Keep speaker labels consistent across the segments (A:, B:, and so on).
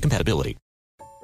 A: compatibility.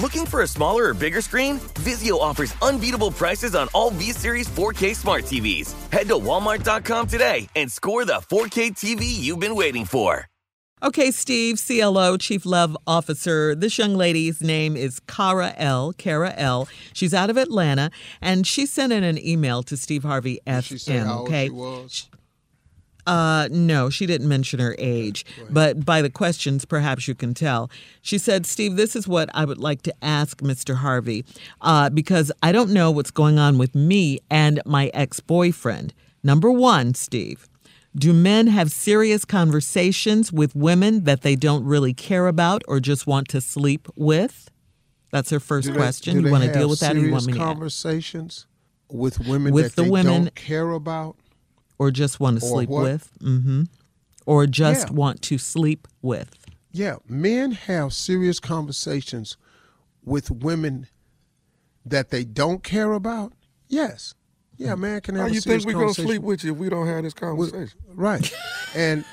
B: Looking for a smaller or bigger screen? Vizio offers unbeatable prices on all V-Series 4K smart TVs. Head to walmart.com today and score the 4K TV you've been waiting for.
C: Okay, Steve, CLO, Chief Love Officer. This young lady's name is Cara L. Cara L. She's out of Atlanta, and she sent in an email to Steve Harvey FM.
D: She said how old
C: okay.
D: she was.
C: Uh, no, she didn't mention her age, but by the questions, perhaps you can tell. She said, Steve, this is what I would like to ask Mr. Harvey uh, because I don't know what's going on with me and my ex boyfriend. Number one, Steve, do men have serious conversations with women that they don't really care about or just want to sleep with? That's her first
D: Do they-
C: question.
D: do
C: you want to deal with that, or you want
D: serious
C: me to?
D: conversations with women
C: With
D: that
C: the
D: they
C: women-
D: don't care about?
C: Or just want to
D: Or
C: sleep
D: what?
C: with? Mm-hmm. Or just
D: Yeah.
C: want to sleep with?
D: Yeah, men have serious conversations with women that they don't care about. Yes. Yeah, man can have
E: How
D: a
E: you
D: serious
E: think we're gonna sleep with you if we don't have this conversation?
D: Right. and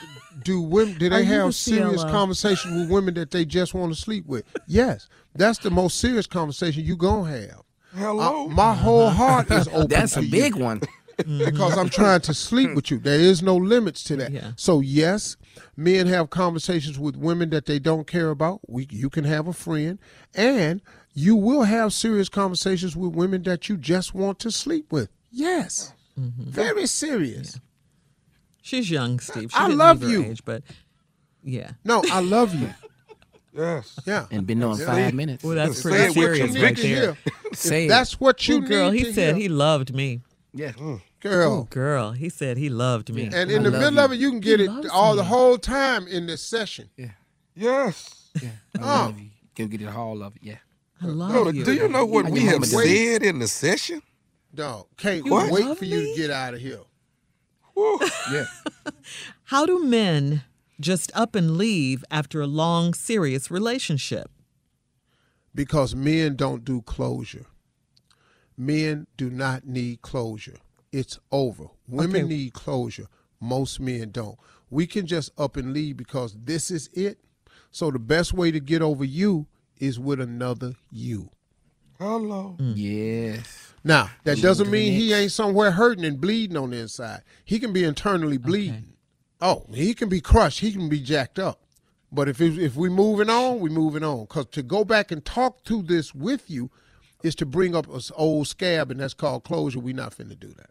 D: do women do they have serious
E: CLO?
D: conversations with women that they just want to sleep with? Yes. That's the most serious conversation you gonna have.
E: Hello.
D: Uh, my whole heart is open.
F: That's
D: to
F: a
D: you.
F: big one.
D: because I'm trying to sleep with you. There is no limits to that. So yes, men have conversations with women that they don't care about. We you can have a friend, and you will have serious conversations with women that you just want to sleep with. Yes, mm-hmm. very serious.
C: She's young, Steve. She
D: I
C: didn't
D: love you.
C: Age, but yeah.
D: No, I love you.
E: Yes.
D: Yeah.
F: And been on
D: Yeah.
F: five minutes.
C: Well, that's pretty
D: it what you
C: serious right there.
F: Say
D: that's what you
C: Ooh, girl, he said
D: hear.
C: he loved me.
F: Yeah. Mm.
D: Girl.
C: Ooh, girl, he said he loved me.
D: And in the middle of it, you can get it all the whole time in this session.
F: Yeah.
E: Yes.
F: Yeah. I
D: Oh.
F: love um. you. Go get it all of it. Yeah.
C: I love
E: No,
C: you.
E: do you know what
F: I
E: we have
F: mama to-
E: said in the session?
D: Dog, can't
C: You
D: wait
C: love
D: for you to get out of here.
F: Yeah.
C: How do men just up and leave after a long, serious relationship?
D: because men don't do closure. Men do not need closure. It's over. Women
C: Okay.
D: need closure. Most men don't. We can just up and leave because this is it. So the best way to get over you is with another you.
E: Hello. Mm.
F: Yes.
D: Now, that
F: Move
D: doesn't mean he ain't somewhere hurting and bleeding on the inside. He can be internally bleeding. Oh, he can be crushed. He can be jacked up. But if if we moving on, we moving on. Because to go back and talk to this with you is to bring up an old scab, and that's called closure. We're not finna do that.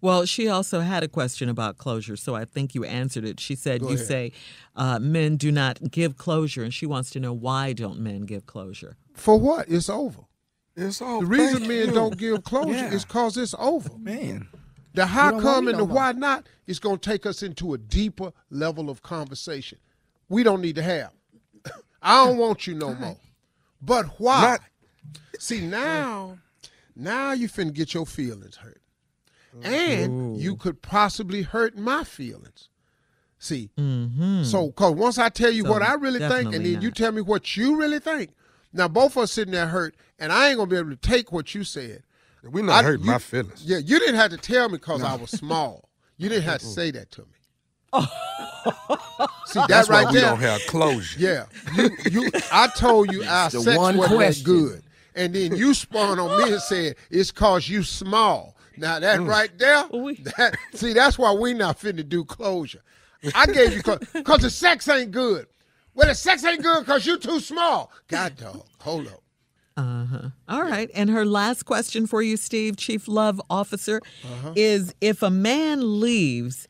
C: Well, she also had a question about closure, so I think you answered it. She said,
D: Go
C: You
D: ahead.
C: say uh, men do not give closure, and she wants to know why don't men give closure?
D: For what? It's over.
E: It's over.
D: The reason
E: Thank
D: men
E: you.
D: don't give closure
E: Yeah.
D: is because it's over.
F: Man.
D: The how
F: don't
D: come and the
F: more.
D: why not is going to take us into a deeper level of conversation. We don't need to have. I don't want you no more. But why? See mm. now, now you finna get your feelings hurt, mm-hmm. and you could possibly hurt my feelings. See, mm-hmm. so because once I tell you
C: So
D: what I really think, and
C: definitely
D: then you tell me what you really think, now both of us sitting there hurt, and I ain't gonna be able to take what you said.
E: We not
D: I-
E: hurting
D: you-
E: my feelings.
D: Yeah, you didn't have to tell me because I was small. You didn't have to say that to me. See that
E: That's
D: right
E: why we
D: there?
E: don't have closure.
D: Yeah, you, you. I told you our
F: the
D: sex
F: one
D: wasn't
F: question.
D: that good, and then you spun on me and said it's cause you small. Now that
E: Mm.
D: right there, that, see that's why we not finna do closure. I gave you closure because the sex ain't good. Well, the sex ain't good because you too small. God dog, hold up.
C: Uh huh. All right. And her last question for you, Steve, Chief Love Officer,
D: Uh-huh.
C: is if a man leaves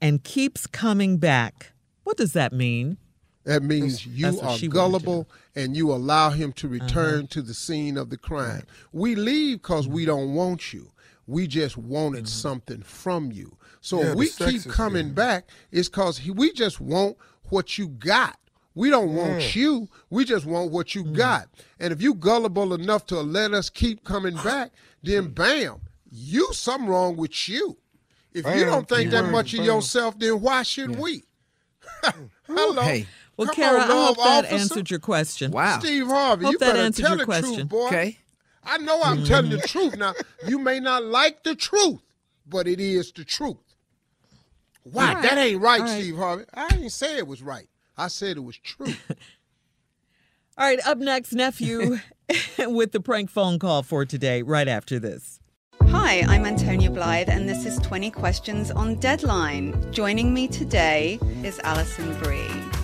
C: and keeps coming back, what does that mean?
D: That means you are
C: she wanted to Uh-huh.
D: gullible and you allow him to return to the scene of the crime. We leave because we don't want you. We just wanted something from you. So
E: Yeah,
D: if we keep coming back, it's because we just want what you got. We don't want
E: Yeah.
D: you. We just want what you got. And if you gullible enough to let us keep coming back, then bam, you something wrong with you. If you don't think that much of yourself, then why should we? Hello.
F: Hey.
C: Well,
D: Come
C: Kara,
D: on,
C: I hope that
D: officer.
C: answered your question.
F: Wow.
D: Steve Harvey,
C: Hope
D: you
C: that
D: better
C: answered
D: tell
C: your
D: the
C: question.
D: truth, boy.
F: Okay.
D: I know I'm mm. telling the truth. Now, you may not like the truth, but it is the truth. Why?
C: All right.
D: That ain't right,
C: All right.
D: Steve Harvey. I didn't say it was right. I said it was true.
C: All right. Up next, nephew with the prank phone call for today, right after this.
G: Hi, I'm Antonia Blythe, and this is 20 Questions on Deadline. Joining me today is Alison Brie.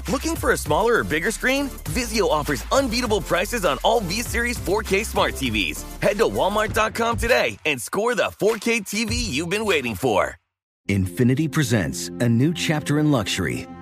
B: Looking for a smaller or bigger screen? Vizio offers unbeatable prices on all V Series 4K smart TVs. Head to Walmart.com today and score the 4K TV you've been waiting for.
H: Infiniti presents a new chapter in luxury,